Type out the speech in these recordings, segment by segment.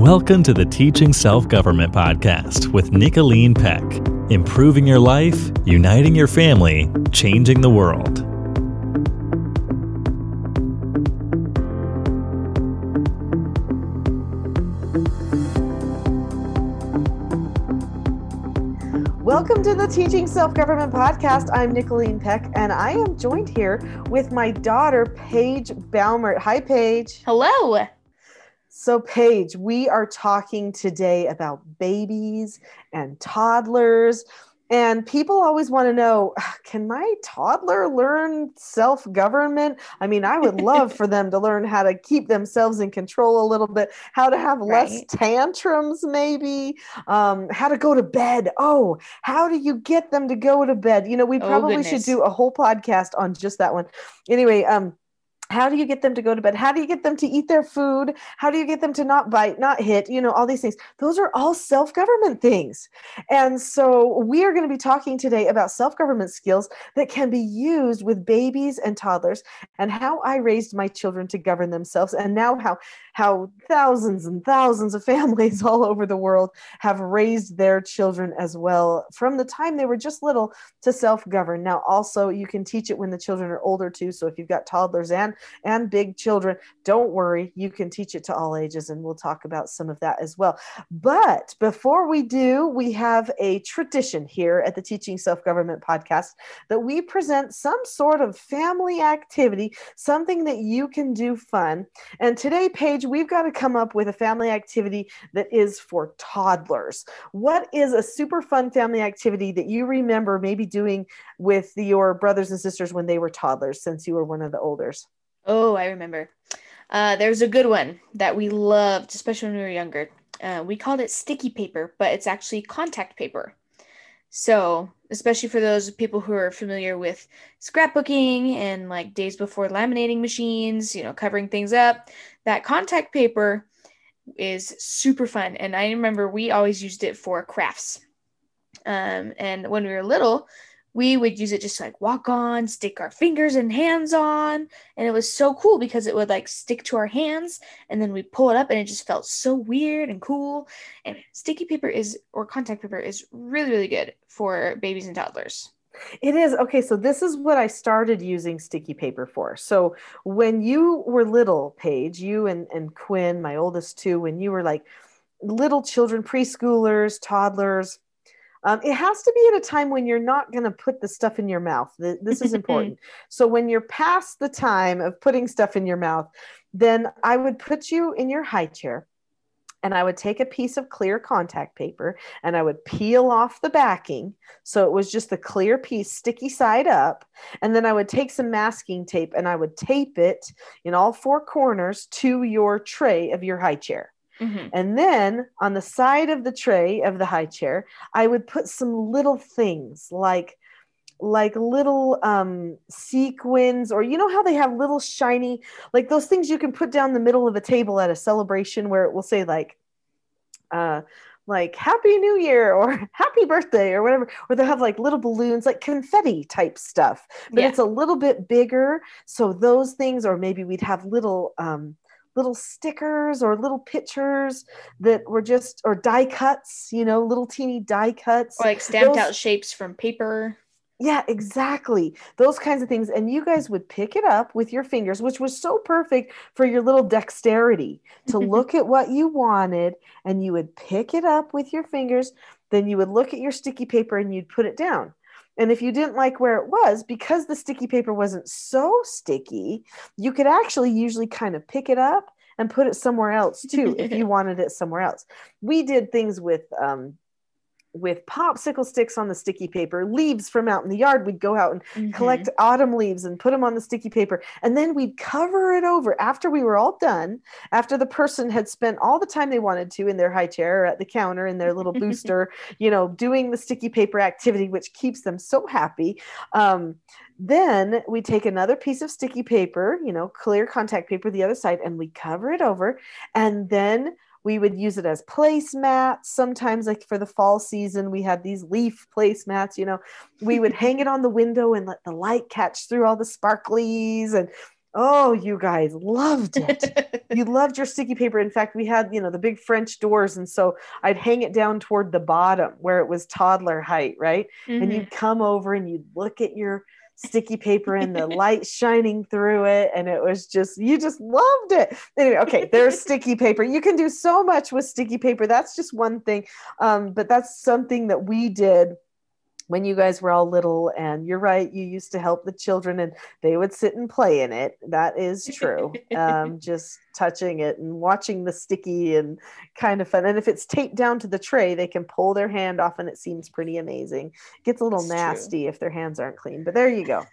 Welcome to the Teaching Self Government Podcast with Nicholeen Peck. Improving your life, uniting your family, changing the world. Welcome to the Teaching Self Government Podcast. I'm Nicholeen Peck, and I am joined here with my daughter, Paige Baumert. Hi, Paige. Hello. So, Paige, we are talking today about babies and toddlers. And people always want to know can my toddler learn self government? I mean, I would love for them to learn how to keep themselves in control a little bit, how to have less right. tantrums, maybe, um, how to go to bed. Oh, how do you get them to go to bed? You know, we oh, probably oh, should do a whole podcast on just that one. Anyway, um, how do you get them to go to bed? How do you get them to eat their food? How do you get them to not bite not hit you know all these things? Those are all self-government things. And so we are going to be talking today about self-government skills that can be used with babies and toddlers and how i raised my children to govern themselves and now how how thousands and thousands of families all over the world have raised their children as well from the time they were just little to self-govern. Now also you can teach it when the children are older too so if you've got toddlers and and big children. Don't worry, you can teach it to all ages, and we'll talk about some of that as well. But before we do, we have a tradition here at the Teaching Self Government podcast that we present some sort of family activity, something that you can do fun. And today, Paige, we've got to come up with a family activity that is for toddlers. What is a super fun family activity that you remember maybe doing with your brothers and sisters when they were toddlers, since you were one of the olders? Oh, I remember. Uh, there's a good one that we loved, especially when we were younger. Uh, we called it sticky paper, but it's actually contact paper. So, especially for those people who are familiar with scrapbooking and like days before laminating machines, you know, covering things up, that contact paper is super fun. And I remember we always used it for crafts. Um, and when we were little, we would use it just to like walk on, stick our fingers and hands on. And it was so cool because it would like stick to our hands and then we pull it up and it just felt so weird and cool. And sticky paper is, or contact paper is really, really good for babies and toddlers. It is. Okay, so this is what I started using sticky paper for. So when you were little, Paige, you and, and Quinn, my oldest two, when you were like little children, preschoolers, toddlers, um, it has to be at a time when you're not going to put the stuff in your mouth. This is important. so when you're past the time of putting stuff in your mouth, then I would put you in your high chair and I would take a piece of clear contact paper and I would peel off the backing. So it was just the clear piece, sticky side up. And then I would take some masking tape and I would tape it in all four corners to your tray of your high chair. Mm-hmm. And then on the side of the tray of the high chair, I would put some little things like like little um sequins or you know how they have little shiny like those things you can put down the middle of a table at a celebration where it will say like uh like happy new year or happy birthday or whatever or they'll have like little balloons like confetti type stuff but yeah. it's a little bit bigger so those things or maybe we'd have little um little stickers or little pictures that were just or die cuts you know little teeny die cuts. Or like stamped Those, out shapes from paper. Yeah exactly. Those kinds of things. And you guys would pick it up with your fingers which was so perfect for your little dexterity to look at what you wanted and you would pick it up with your fingers. Then you would look at your sticky paper and you'd put it down and if you didn't like where it was, because the sticky paper wasn't so sticky, you could actually usually kind of pick it up and put it somewhere else too if you wanted it somewhere else. We did things with um, with popsicle sticks on the sticky paper, leaves from out in the yard. We'd go out and mm-hmm. collect autumn leaves and put them on the sticky paper. And then we'd cover it over after we were all done, after the person had spent all the time they wanted to in their high chair or at the counter in their little booster, you know, doing the sticky paper activity, which keeps them so happy. Um, then we take another piece of sticky paper, you know, clear contact paper, the other side, and we cover it over. And then we would use it as placemats sometimes like for the fall season we had these leaf placemats you know we would hang it on the window and let the light catch through all the sparklies and Oh, you guys loved it. you loved your sticky paper. In fact, we had, you know, the big French doors. And so I'd hang it down toward the bottom where it was toddler height, right? Mm-hmm. And you'd come over and you'd look at your sticky paper and the light shining through it. And it was just, you just loved it. Anyway, okay, there's sticky paper. You can do so much with sticky paper. That's just one thing. Um, but that's something that we did when you guys were all little and you're right you used to help the children and they would sit and play in it. That is true. Um, just touching it and watching the sticky and kind of fun. And if it's taped down to the tray they can pull their hand off and it seems pretty amazing. It gets a little nasty true. if their hands aren't clean but there you go.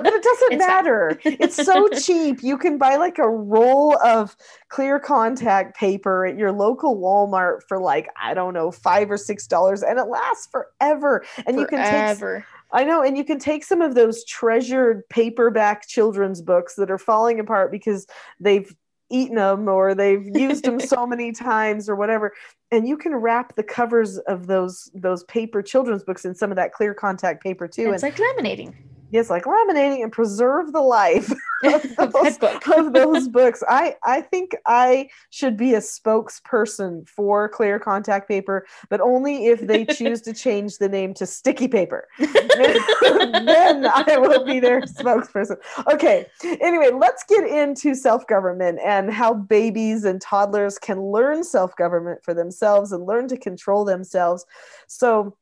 But it doesn't it's matter. It's so cheap. You can buy like a roll of clear contact paper at your local walmart for like i don't know five or six dollars and it lasts forever and Forever. you can take I know, and you can take some of those treasured paperback children's books that are falling apart because they've eaten them or they've used them so many times or whatever and you can wrap the covers of those those paper children's books in some of that clear contact paper too it's and, like laminating yes like laminating and preserve the life of, those, of those books. I i think i should be a spokesperson for clear contact paper but only if they choose to change the name to sticky paper. Then i will be their spokesperson. Okay anyway let's get into self-government and how babies and toddlers can learn self-government for themselves and learn to control themselves. So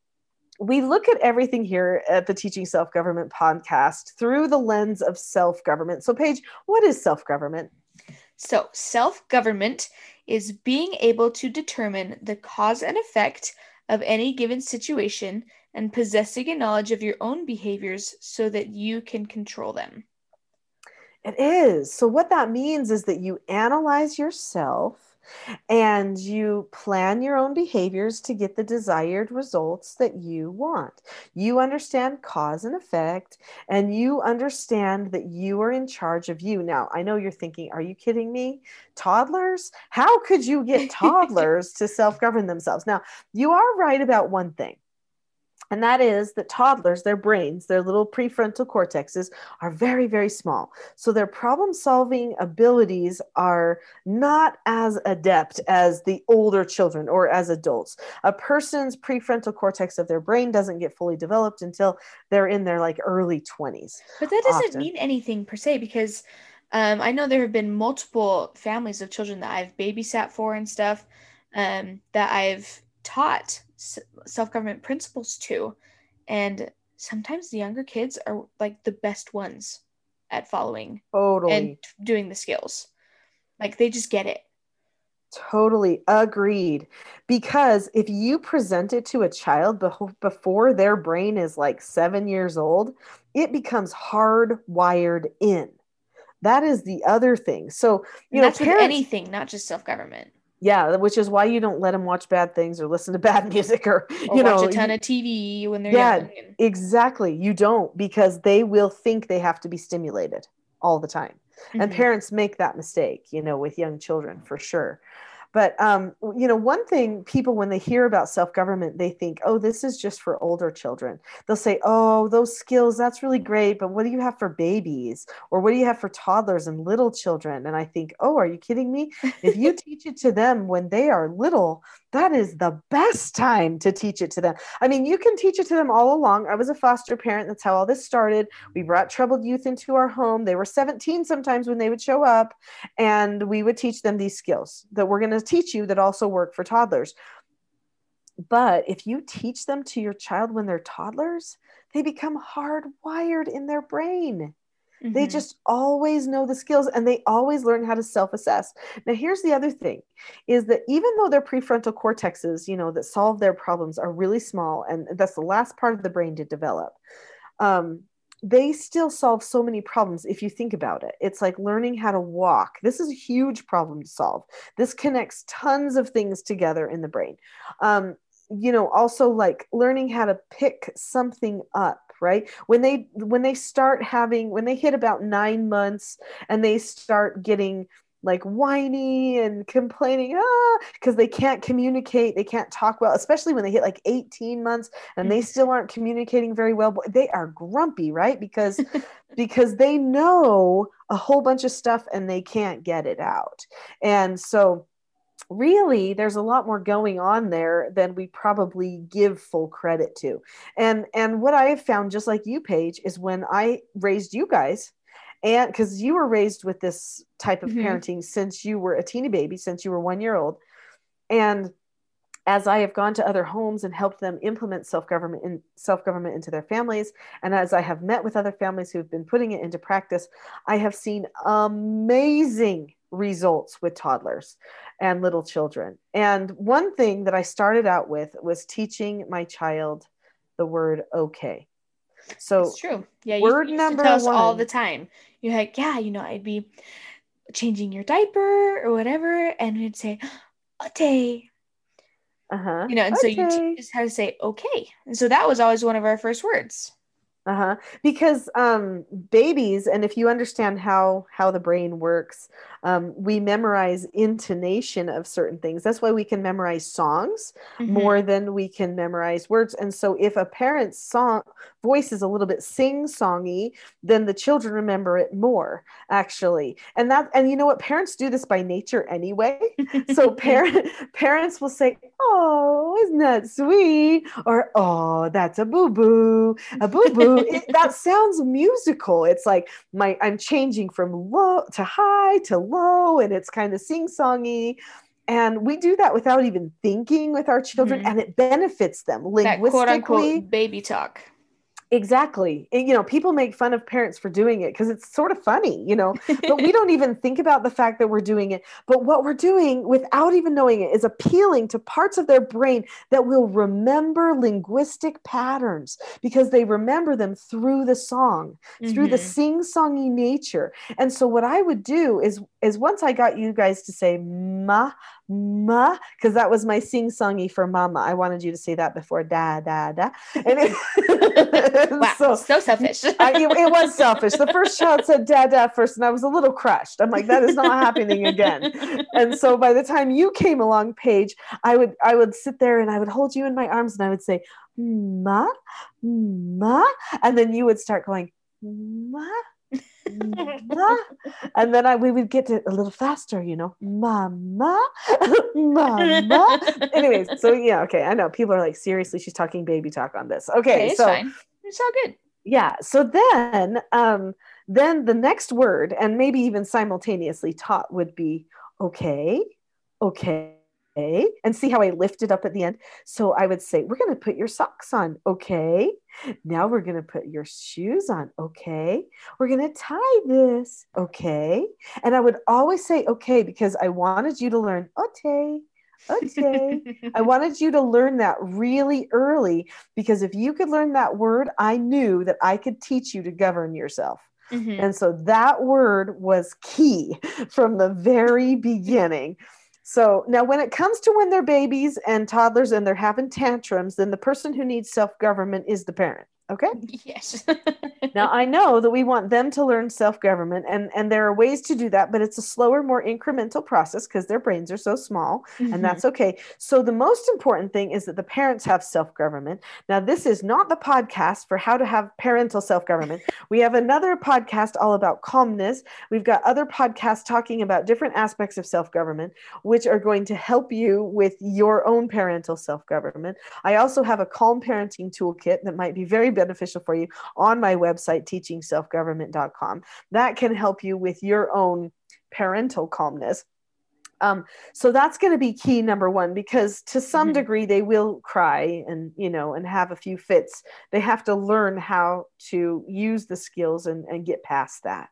we look at everything here at the Teaching Self Government podcast through the lens of self government. So, Paige, what is self government? So, self government is being able to determine the cause and effect of any given situation and possessing a knowledge of your own behaviors so that you can control them. It is. So, what that means is that you analyze yourself and you plan your own behaviors to get the desired results that you want. You understand cause and effect, and you understand that you are in charge of you. Now, I know you're thinking, are you kidding me? Toddlers? How could you get toddlers to self govern themselves? Now, you are right about one thing and that is that toddlers, their brains, their little prefrontal cortexes are very, very small. So their problem solving abilities are not as adept as the older children or as adults. A person's prefrontal cortex of their brain doesn't get fully developed until they're in their like early 20s. But that doesn't often. mean anything per se because um, I know there have been multiple families of children that I've babysat for and stuff um, that I've taught self government principles to. And sometimes the younger kids are like the best ones at following totally. and doing the skills. Like they just get it. Totally agreed. Because if you present it to a child before their brain is like seven years old, it becomes hardwired in. That is the other thing. So, you and know, parents, anything, not just self government yeah which is why you don't let them watch bad things or listen to bad music or, or you watch know a ton of tv when they're yeah young. exactly you don't because they will think they have to be stimulated all the time mm-hmm. and parents make that mistake you know with young children for sure but um, you know, one thing people when they hear about self-government, they think, "Oh, this is just for older children." They'll say, "Oh, those skills, that's really great, but what do you have for babies? Or what do you have for toddlers and little children?" And I think, "Oh, are you kidding me? If you teach it to them when they are little, that is the best time to teach it to them. I mean, you can teach it to them all along. I was a foster parent. That's how all this started. We brought troubled youth into our home. They were 17 sometimes when they would show up, and we would teach them these skills that we're going to teach you that also work for toddlers. But if you teach them to your child when they're toddlers, they become hardwired in their brain. Mm-hmm. They just always know the skills and they always learn how to self-assess. Now here's the other thing is that even though their prefrontal cortexes, you know, that solve their problems are really small and that's the last part of the brain to develop. Um, they still solve so many problems if you think about it. It's like learning how to walk. This is a huge problem to solve. This connects tons of things together in the brain. Um, you know, also like learning how to pick something up right? When they when they start having when they hit about nine months and they start getting like whiny and complaining ah because they can't communicate they can't talk well especially when they hit like 18 months and they Mhm. still aren't communicating very well but they are grumpy right? Because because they know a whole bunch of stuff and they can't get it out. And so really there's a lot more going on there than we probably give full credit to and and what i have found just like you paige is when i raised you guys and because you were raised with this type of Mhm. parenting since you were a teeny baby since you were one year old and as i have gone to other homes and helped them implement self-government in self-government into their families and as i have met with other families who have been putting it into practice i have seen amazing results with toddlers and little children and one thing that i started out with was teaching my child the word okay so It's true. Yeah, you word number tell us all the time. You're like, yeah, you know, I'd be changing your diaper or whatever, and it'd say, okay, uh-huh you know, and so you Okay. teach us how to say okay. And so that was always one of our first words. Uh-huh. Because um babies and if you understand how how the brain works um, we memorize intonation of certain things. That's why we can memorize songs Mhm. more than we can memorize words. And so if a parent's song voice is a little bit sing-songy then the children remember it more actually. And that and you know what? Parents do this by nature anyway. So parent parents will say oh isn't that sweet? Or oh that's a boo-boo. A boo-boo It- that sounds musical. It's like my i'm changing from low to high to low and it's kind of sing-songy. And we do that without even thinking with our children Mhm. and it benefits them that quote linguistically. unquote baby talk. Exactly And, you know people make fun of parents for doing it because it's sort of funny you know but we don't even think about the fact that we're doing it. But what we're doing without even knowing it is appealing to parts of their brain that will remember linguistic patterns because they remember them through the song, through the Mhm. sing-songy nature. And so what I would do is is once I got you guys to say ma ma because that was my sing-songy for mama. I wanted you to say that before da da da. And it- Wow, so so, selfish. I, it, it was selfish. The first child said dad, dad first, and I was a little crushed. I'm like, that is not happening again. And so by the time you came along, Paige, I would I would sit there and I would hold you in my arms and I would say, Ma, Ma, and then you would start going, Ma, and then I we would get to a little faster, you know, Mama, Mama. Anyways, so yeah, okay, I know people are like, seriously, she's talking baby talk on this. Okay, okay, so fine. It's all good. yeah so then um then the next word and maybe even simultaneously taught would be okay okay and see how i lift it up at the end so i would say we're going to put your socks on okay now we're going to put your shoes on okay we're going to tie this okay and i would always say okay because i wanted you to learn okay okay I wanted you to learn that really early because if you could learn that word, I knew that I could teach you to govern yourself. Mhm. And so that word was key from the very beginning. So now, when it comes to when they're babies and toddlers and they're having tantrums, then the person who needs self government is the parent. Okay. Yes. Now I know that we want them to learn self-government and and there are ways to do that, but it's a slower, more incremental process because their brains are so small Mhm. and that's okay. So the most important thing is that the parents have self-government. Now this is not the podcast for how to have parental self-government. we have another podcast all about calmness. We've got other podcasts talking about different aspects of self-government which are going to help you with your own parental self-government. I also have a calm parenting toolkit that might be very beneficial for you on my website, teachingselfgovernment.com. That can help you with your own parental calmness. Um, so that's going to be key number one because to some Mhm. degree they will cry and you know and have a few fits. They have to learn how to use the skills and, and get past that.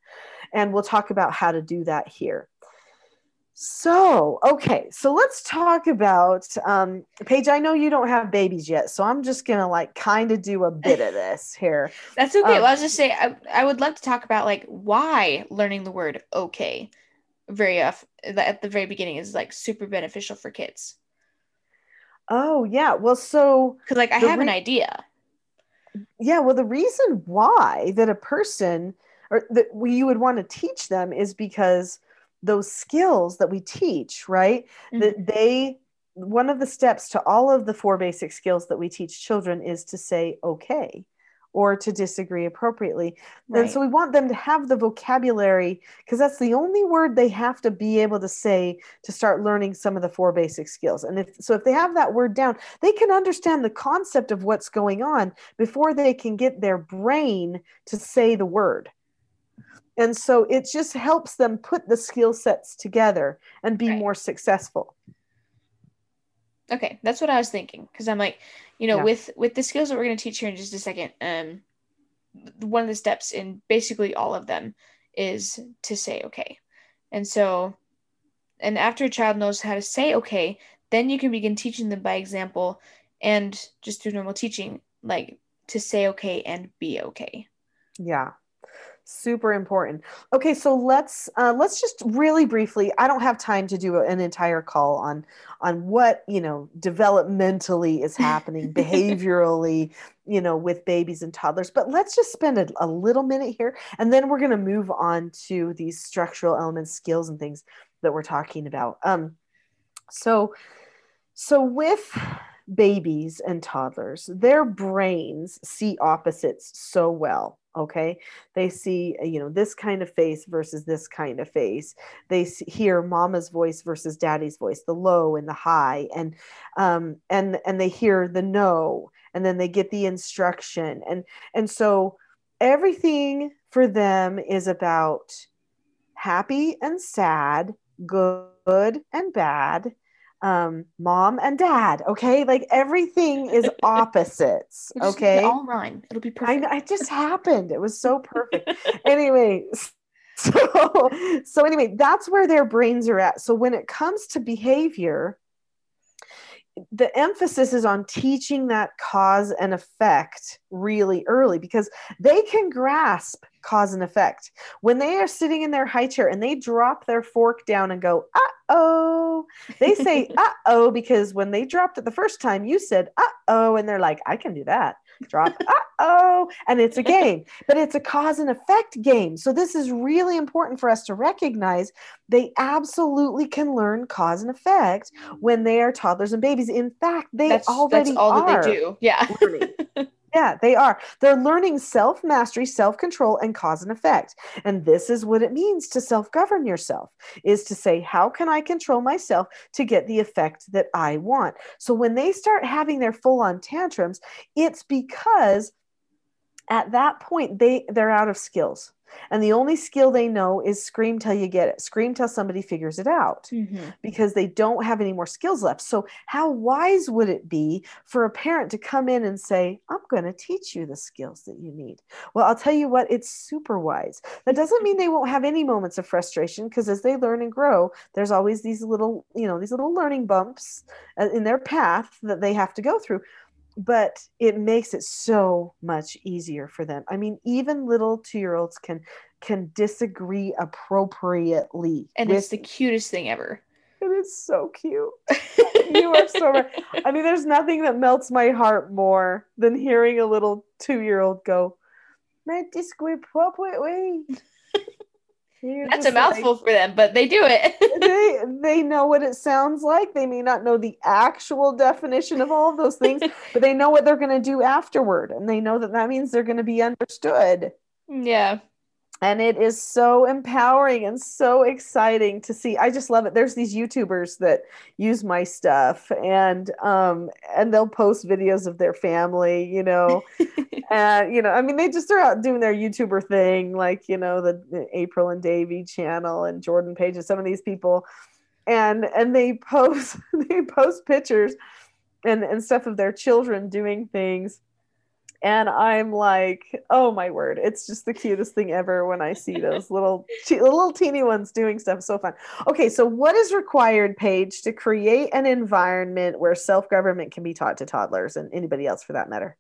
And we'll talk about how to do that here. So, okay, so let's talk about um, Paige. I know you don't have babies yet, so I'm just gonna like kind of do a bit of this here. That's okay. Um, well, I was just say I, I would love to talk about like why learning the word okay very off at the very beginning is like super beneficial for kids. Oh yeah, well, so Because like I have an idea. yeah, well, the reason why that a person or that we- you would want to teach them is because those skills that we teach, right? Mhm. That they one of the steps to all of the four basic skills that we teach children is to say okay or to disagree appropriately. And so we want them to have the vocabulary because that's the only word they have to be able to say to start learning some of the four basic skills. And if so if they have that word down, they can understand the concept of what's going on before they can get their brain to say the word. And so it just helps them put the skill sets together and be Right. more successful. Okay, that's what I was thinking because I'm like, you know, Yeah. with with the skills that we're going to teach here in just a second, um, one of the steps in basically all of them is to say okay, and so, and after a child knows how to say okay, then you can begin teaching them by example and just through normal teaching, like to say okay and be okay. Yeah. Super important. Okay, so let's uh, let's just really briefly. I don't have time to do an entire call on on what you know developmentally is happening behaviorally, you know, with babies and toddlers. But let's just spend a, a little minute here, and then we're going to move on to these structural elements, skills, and things that we're talking about. Um, so, so with babies and toddlers, their brains see opposites so well. Okay, they see uh, you know this kind of face versus this kind of face. They hear mama's voice versus daddy's voice, the low and the high, and um, and and they hear the no, and then they get the instruction, and and so everything for them is about happy and sad, good and bad, um, mom and dad. Okay, like everything is opposites. We'll just make Okay, all rhyme. It'll be perfect. know it just happened. It was so perfect. anyway, so so anyway, that's where their brains are at. So when it comes to behavior, the emphasis is on teaching that cause and effect really early because they can grasp cause and effect. When they are sitting in their high chair and they drop their fork down and go, uh oh, they say, uh oh, because when they dropped it the first time, you said, uh oh, and they're like, I can do that. Drop, uh oh, and it's a game, but it's a cause and effect game. So this is really important for us to recognize. They absolutely can learn cause and effect when they are toddlers and babies. In fact, they that's already that's all are that they do. Yeah. Yeah, they are. They're learning self mastery, self control, and cause and effect. And this is what it means to self govern yourself is to say, how can I control myself to get the effect that I want? So when they start having their full on tantrums, it's because at that point they they're out of skills. And the only skill they know is scream till you get it. Scream till somebody figures it out Mhm. because they don't have any more skills left. So, how wise would it be for a parent to come in and say, I'm going to teach you the skills that you need? Well, I'll tell you what, it's super wise. That doesn't mean they won't have any moments of frustration because as they learn and grow, there's always these little, you know, these little learning bumps uh, in their path that they have to go through. But it makes it so much easier for them. I mean, even little two year olds can can disagree appropriately And with it's the cutest thing ever. it is so cute. You are so right. I mean, there's nothing that melts my heart more than hearing a little two year old go, "Man, disagree appropriately." You're That's a just like- mouthful for them, but they do it. they they know what it sounds like. They may not know the actual definition of all of those things, but they know what they're going to do afterward, and they know that that means they're going to be understood. yeah. And it is so empowering and so exciting to see. I just love it. There's these youtubers that use my stuff and um and they'll post videos of their family you know and you know i mean they just are out doing their youtuber thing like you know the, the april and davy channel and jordan page and some of these people. And and they post they post pictures and and stuff of their children doing things and I'm like, oh my word, it's just the cutest thing ever when I see those little little teeny ones doing stuff. So fun. Okay, so what is required, Paige, to create an environment where self government can be taught to toddlers and anybody else for that matter?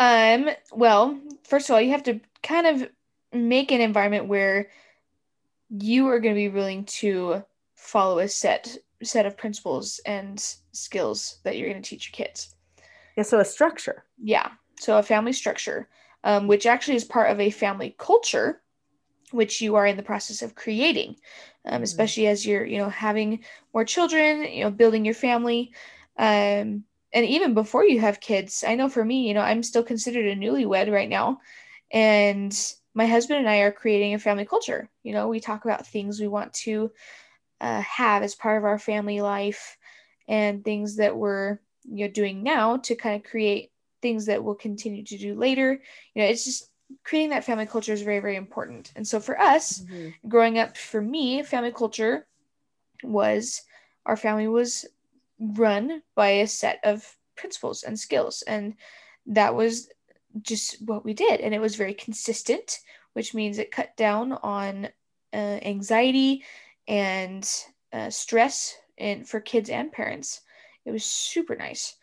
Um, well, first of all, you have to kind of make an environment where you are going to be willing to follow a set set of principles and skills that you're going to teach your kids. Yeah, so a structure. Yeah. So a family structure, um, which actually is part of a family culture, which you are in the process of creating. um, mm-hmm. especially as you're you know having more children you know building your family um, and even before you have kids i know for me you know i'm still considered a newlywed right now and my husband and i are creating a family culture you know we talk about things we want to uh, have as part of our family life and things that we're you know doing now to kind of create things that we'll continue to do later. You know it's just creating that family culture is very very important. And so for us mm-hmm. growing up for me family culture was our family was run by a set of principles and skills. And that was just what we did. And it was very consistent which means it cut down on uh, anxiety and uh, stress and for kids and parents it was super nice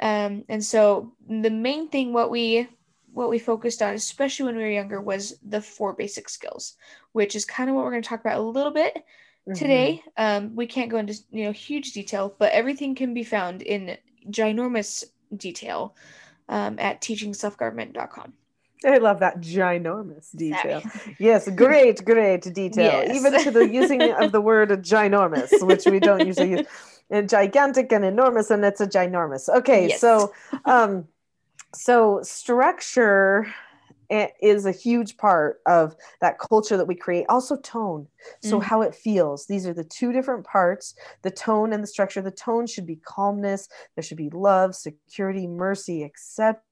um, and so the main thing what we what we focused on, especially when we were younger, was the four basic skills, which is kind of what we're going to talk about a little bit mm-hmm. today. Um, we can't go into you know huge detail, but everything can be found in ginormous detail um, at teachingselfgovernment.com. I love that ginormous detail. Sorry. Yes, great, great detail. Yes. Even to the using of the word ginormous, which we don't usually use. And gigantic and enormous, and it's a ginormous. Okay, yes. so um, so structure is a huge part of that culture that we create also tone so mm. how it feels these are the two different parts the tone and the structure the tone should be calmness there should be love security mercy acceptance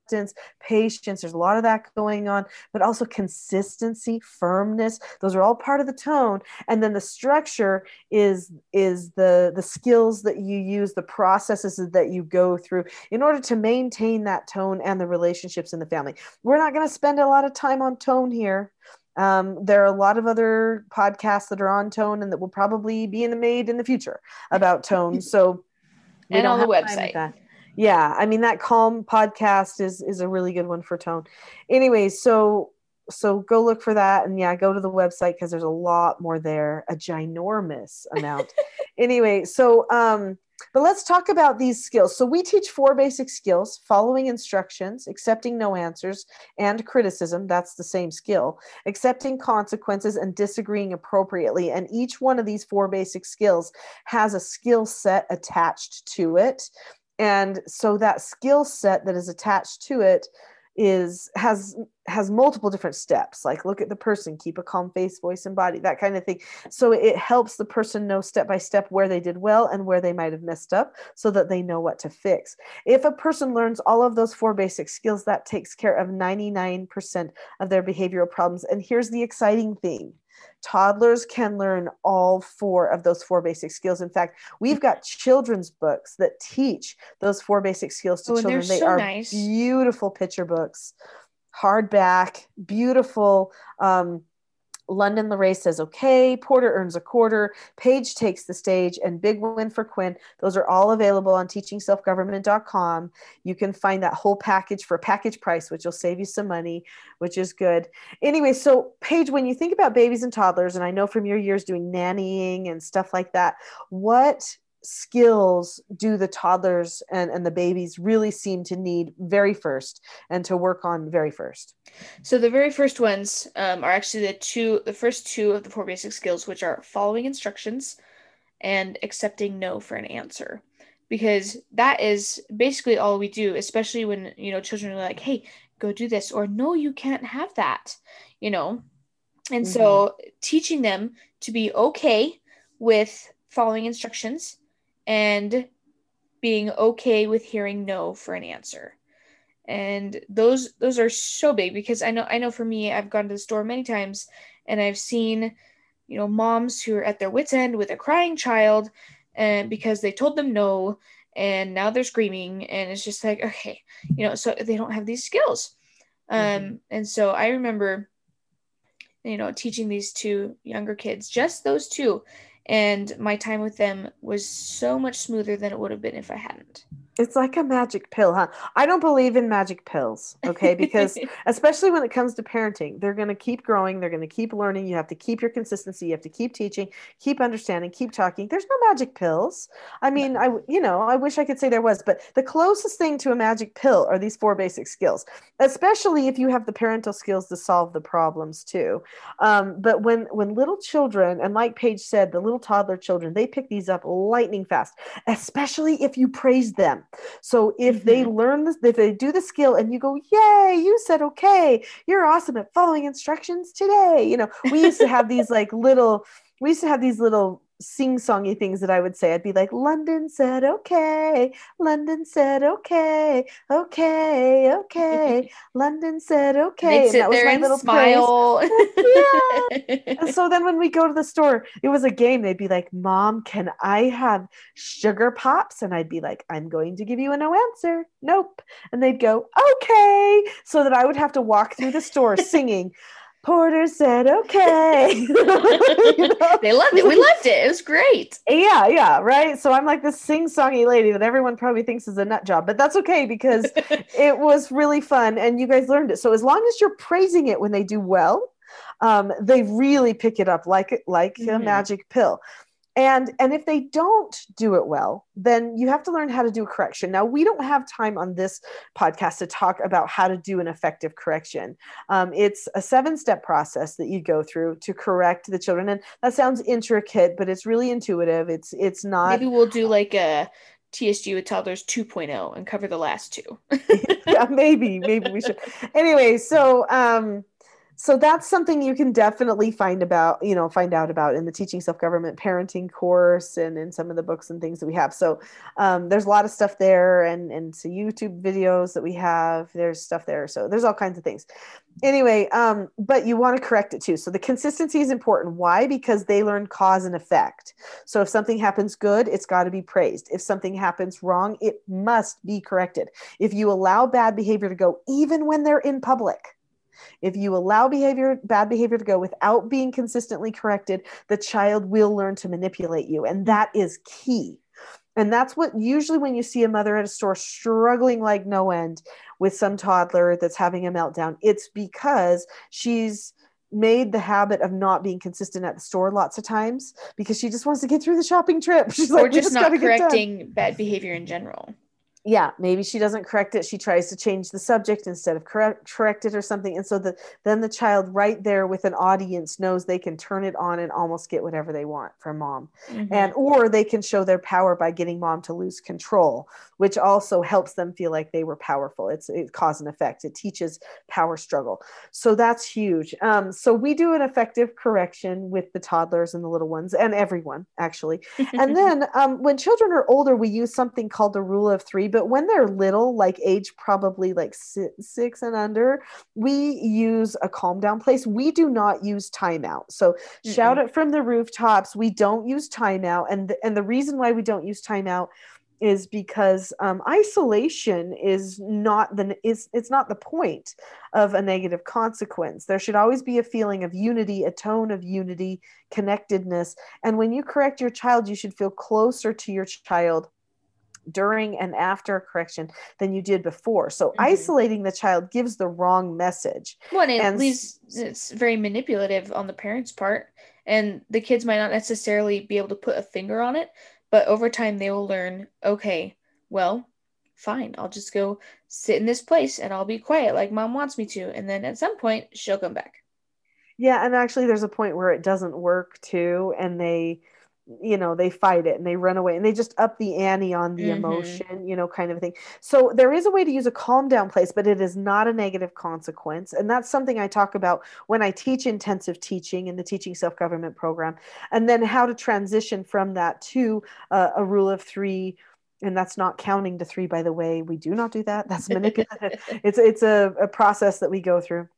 patience. There's a lot of that going on, but also consistency, firmness. Those are all part of the tone. And then the structure is is the the skills that you use, the processes that you go through in order to maintain that tone and the relationships in the family. We're not going to spend a lot of time on tone here. Um, there are a lot of other podcasts that are on tone and that will probably be in the made in the future about tone. So and on the website yeah i mean that calm podcast is is a really good one for tone. Anyway so so go look for that and yeah go to the website because there's a lot more there a ginormous amount. Anyway so um but let's talk about these skills. So we teach four basic skills following instructions accepting no answers and criticism that's the same skill accepting consequences and disagreeing appropriately and each one of these four basic skills has a skill set attached to it and so that skill set that is attached to it is has has multiple different steps like look at the person keep a calm face voice and body that kind of thing. So it helps the person know step by step where they did well and where they might have messed up so that they know what to fix. If a person learns all of those four basic skills that takes care of 99% of their behavioral problems. And here's the exciting thing toddlers can learn all four of those four basic skills. In fact, we've got children's books that teach those four basic skills to oh, children. They so are nice. beautiful picture books, hardback, beautiful. Um, London LaRae says okay. Porter earns a quarter. Paige takes the stage, and Big Win for Quinn. Those are all available on teachingselfgovernment.com. You can find that whole package for a package price, which will save you some money, which is good. Anyway, so Paige, when you think about babies and toddlers, and I know from your years doing nannying and stuff like that, what skills do the toddlers and, and the babies really seem to need very first and to work on very first? So the very first ones um, are actually the two the first two of the four basic skills which are following instructions and accepting no for an answer. Because that is basically all we do especially when you know children are like hey go do this or no you can't have that you know? And mm-hmm. so teaching them to be okay with following instructions and being okay with hearing no for an answer and those those are so big because i know i know for me i've gone to the store many times and i've seen you know moms who are at their wits end with a crying child and because they told them no and now they're screaming and it's just like okay you know so they don't have these skills um mm-hmm. and so i remember you know teaching these two younger kids just those two and my time with them was so much smoother than it would have been if I hadn't. It's like a magic pill, huh? I don't believe in magic pills, okay? Because especially when it comes to parenting, they're going to keep growing, they're going to keep learning. You have to keep your consistency, you have to keep teaching, keep understanding, keep talking. There's no magic pills. I mean, I you know, I wish I could say there was, but the closest thing to a magic pill are these four basic skills, especially if you have the parental skills to solve the problems too. Um, but when when little children, and like Paige said, the little toddler children, they pick these up lightning fast, especially if you praise them. So if mm-hmm. they learn this, if they do the skill and you go, yay, you said okay, you're awesome at following instructions today. You know, we used to have these like little, we used to have these little sing songy things that I would say. I'd be like, London said okay, London said okay, okay, okay, London said okay. And that was my little smile. yeah. and so then when we go to the store, it was a game. They'd be like, Mom, can I have sugar pops? And I'd be like, I'm going to give you a no answer. Nope. And they'd go, okay. So that I would have to walk through the store singing. Porter said, okay. you know? They loved it. We loved it. It was great. Yeah, yeah, right. So I'm like this sing songy lady that everyone probably thinks is a nut job, but that's okay because it was really fun and you guys learned it. So as long as you're praising it when they do well, um, they really pick it up like like mm-hmm. a magic pill and and if they don't do it well then you have to learn how to do a correction now we don't have time on this podcast to talk about how to do an effective correction um, it's a seven step process that you go through to correct the children and that sounds intricate but it's really intuitive it's it's not maybe we'll do like a TSG with toddlers 2.0 and cover the last two. yeah, maybe, maybe we should. Anyway, so um, so that's something you can definitely find about you know find out about in the teaching self-government parenting course and in some of the books and things that we have. So um, there's a lot of stuff there and and so youtube videos that we have. There's stuff there. So there's all kinds of things. Anyway um, but you want to correct it too. So the consistency is important. Why? Because they learn cause and effect. So if something happens good it's got to be praised. If something happens wrong it must be corrected. If you allow bad behavior to go even when they're in public if you allow behavior, bad behavior to go without being consistently corrected, the child will learn to manipulate you. And that is key. And that's what usually when you see a mother at a store struggling like no end with some toddler that's having a meltdown, it's because she's made the habit of not being consistent at the store lots of times because she just wants to get through the shopping trip. She's or like, just, just not correcting bad behavior in general yeah maybe she doesn't correct it she tries to change the subject instead of correct, correct it or something and so the, then the child right there with an audience knows they can turn it on and almost get whatever they want from mom. Mm-hmm. and or they can show their power by getting mom to lose control which also helps them feel like they were powerful. It's it cause and effect. It teaches power struggle. So that's huge. Um, so we do an effective correction with the toddlers and the little ones and everyone actually. And then um, when children are older we use something called the rule of three but when they're little, like age probably like six and under, we use a calm down place. We do not use timeout. So Mm-mm. shout it from the rooftops. We don't use timeout. And, th- and the reason why we don't use timeout is because um, isolation is not the is it's not the point of a negative consequence there should always be a feeling of unity a tone of unity connectedness and when you correct your child you should feel closer to your child during and after correction than you did before. So mm-hmm. isolating the child gives the wrong message. Well, and it and leaves it's very manipulative on the parents' part, and the kids might not necessarily be able to put a finger on it, but over time they will learn. Okay, well, fine, I'll just go sit in this place and I'll be quiet like mom wants me to, and then at some point she'll come back. Yeah, and actually, there's a point where it doesn't work too, and they you know they fight it and they run away and they just up the ante on the mm-hmm. emotion you know kind of thing. So there is a way to use a calm down place but it is not a negative consequence. And that's something i talk about when i teach intensive teaching in the teaching self-government program. And then how to transition from that to uh, a rule of three. And that's not counting to three by the way. We do not do that. That's manipulative. It's it's a, a process that we go through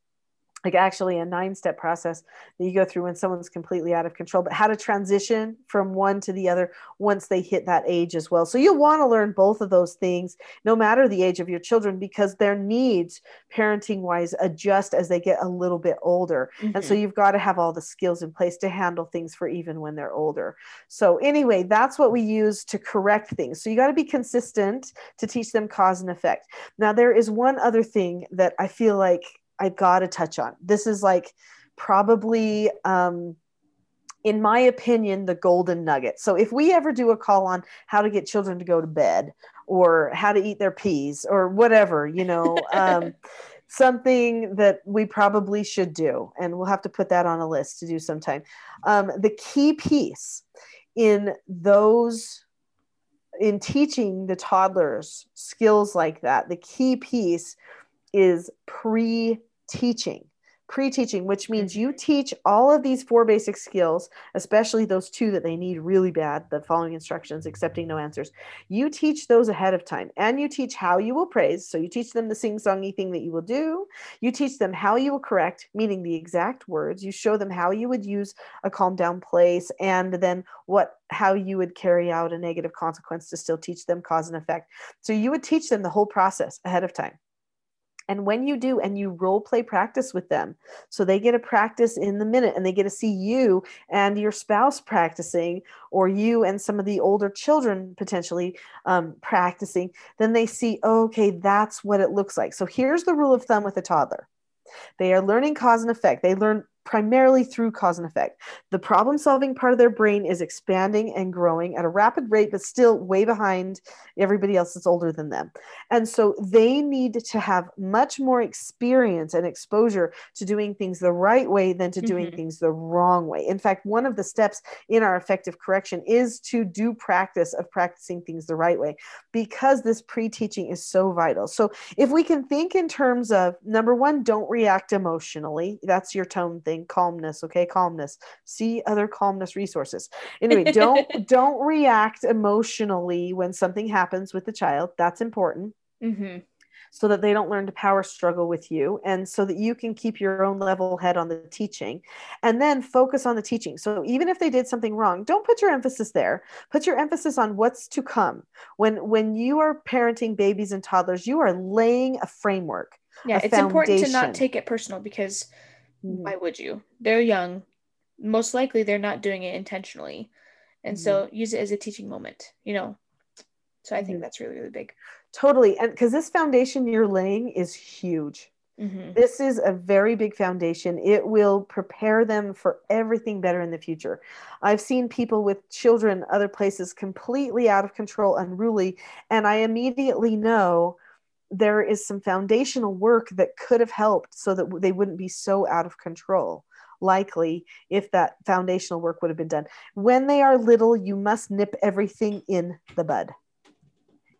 like actually a nine step process that you go through when someone's completely out of control, but how to transition from one to the other once they hit that age as well. So you'll want to learn both of those things, no matter the age of your children, because their needs, parenting wise, adjust as they get a little bit older. Mm-hmm. And so mm-hmm. you've got to have all the skills in place to handle things for even when they're older. So, anyway, that's what we use to correct things. So you got to be consistent to teach them cause and effect. Now, there is one other thing that I feel like I got to touch on. This is like probably, um, in my opinion, the golden nugget. So if we ever do a call on how to get children to go to bed or how to eat their peas or whatever, you know, um, something that we probably should do, and we'll have to put that on a list to do sometime. Um, the key piece in those in teaching the toddlers skills like that, the key piece is pre teaching pre-teaching which means mm-hmm. you teach all of these four basic skills especially those two that they need really bad the following instructions accepting no answers. You teach those ahead of time and you teach how you will praise. So you teach them the sing-songy thing that you will do. You teach them how you will correct meaning the exact words. You show them how you would use a calm down place and then what how you would carry out a negative consequence to still teach them cause and effect. So you would teach them the whole process ahead of time and when you do, and you role play practice with them, so they get a practice in the minute and they get to see you and your spouse practicing, or you and some of the older children potentially um, practicing, then they see, okay, that's what it looks like. So here's the rule of thumb with a toddler they are learning cause and effect. They learn primarily through cause and effect. The problem solving part of their brain is expanding and growing at a rapid rate, but still way behind everybody else that's older than them. And so they need to have much more experience and exposure to doing things the right way than to doing mm-hmm. things the wrong way. In fact, one of the steps in our effective correction is to do practice of practicing things the right way because this pre teaching is so vital. So if we can think in terms of number one, don't react emotionally, that's your tone thing something calmness okay calmness. See other calmness resources. Anyway don't don't react emotionally when something happens with the child. That's important. Mm-hmm. so that they don't learn to power struggle with you and so that you can keep your own level head on the teaching. And then focus on the teaching. So even if they did something wrong don't put your emphasis there. Put your emphasis on what's to come. When when you are parenting babies and toddlers you are laying a framework yeah it's important to not take it personal because Mm-hmm. Why would you? They're young. Most likely they're not doing it intentionally. And mm-hmm. so use it as a teaching moment, you know. So I think mm-hmm. that's really, really big. Totally. And because this foundation you're laying is huge. Mm-hmm. This is a very big foundation. It will prepare them for everything better in the future. I've seen people with children other places completely out of control, unruly, and I immediately know there is some foundational work that could have helped so that they wouldn't be so out of control. Likely if that foundational work would have been done. When they are little you must nip everything in the bud.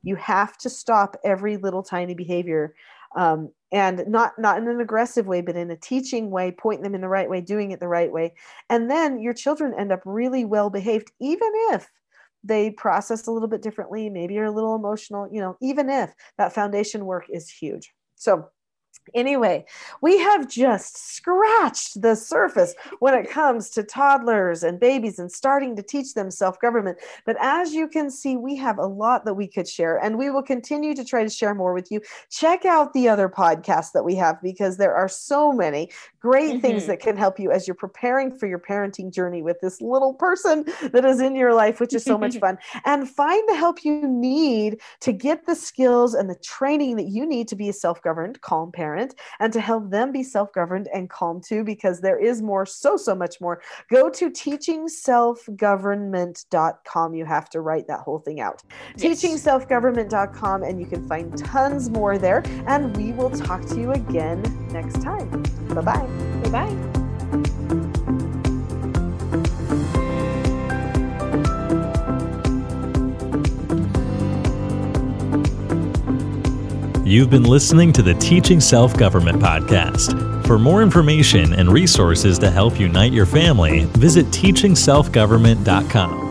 You have to stop every little tiny behavior um, and not not in an aggressive way but in a teaching way point them in the right way doing it the right way. And then your children end up really well behaved even if they process a little bit differently. Maybe you're a little emotional, you know, even if that foundation work is huge. So Anyway, we have just scratched the surface when it comes to toddlers and babies and starting to teach them self government. But as you can see, we have a lot that we could share, and we will continue to try to share more with you. Check out the other podcasts that we have because there are so many great mm-hmm. things that can help you as you're preparing for your parenting journey with this little person that is in your life, which is so much fun. And find the help you need to get the skills and the training that you need to be a self governed, calm parent parent and to help them be self governed and calm too, because there is more, so, so much more. Go to teachingselfgovernment.com. You have to write that whole thing out. Yes. Teachingselfgovernment.com, and you can find tons more there. And we will talk to you again next time. Bye bye. Bye bye. You've been listening to the Teaching Self Government podcast. For more information and resources to help unite your family, visit teachingselfgovernment.com.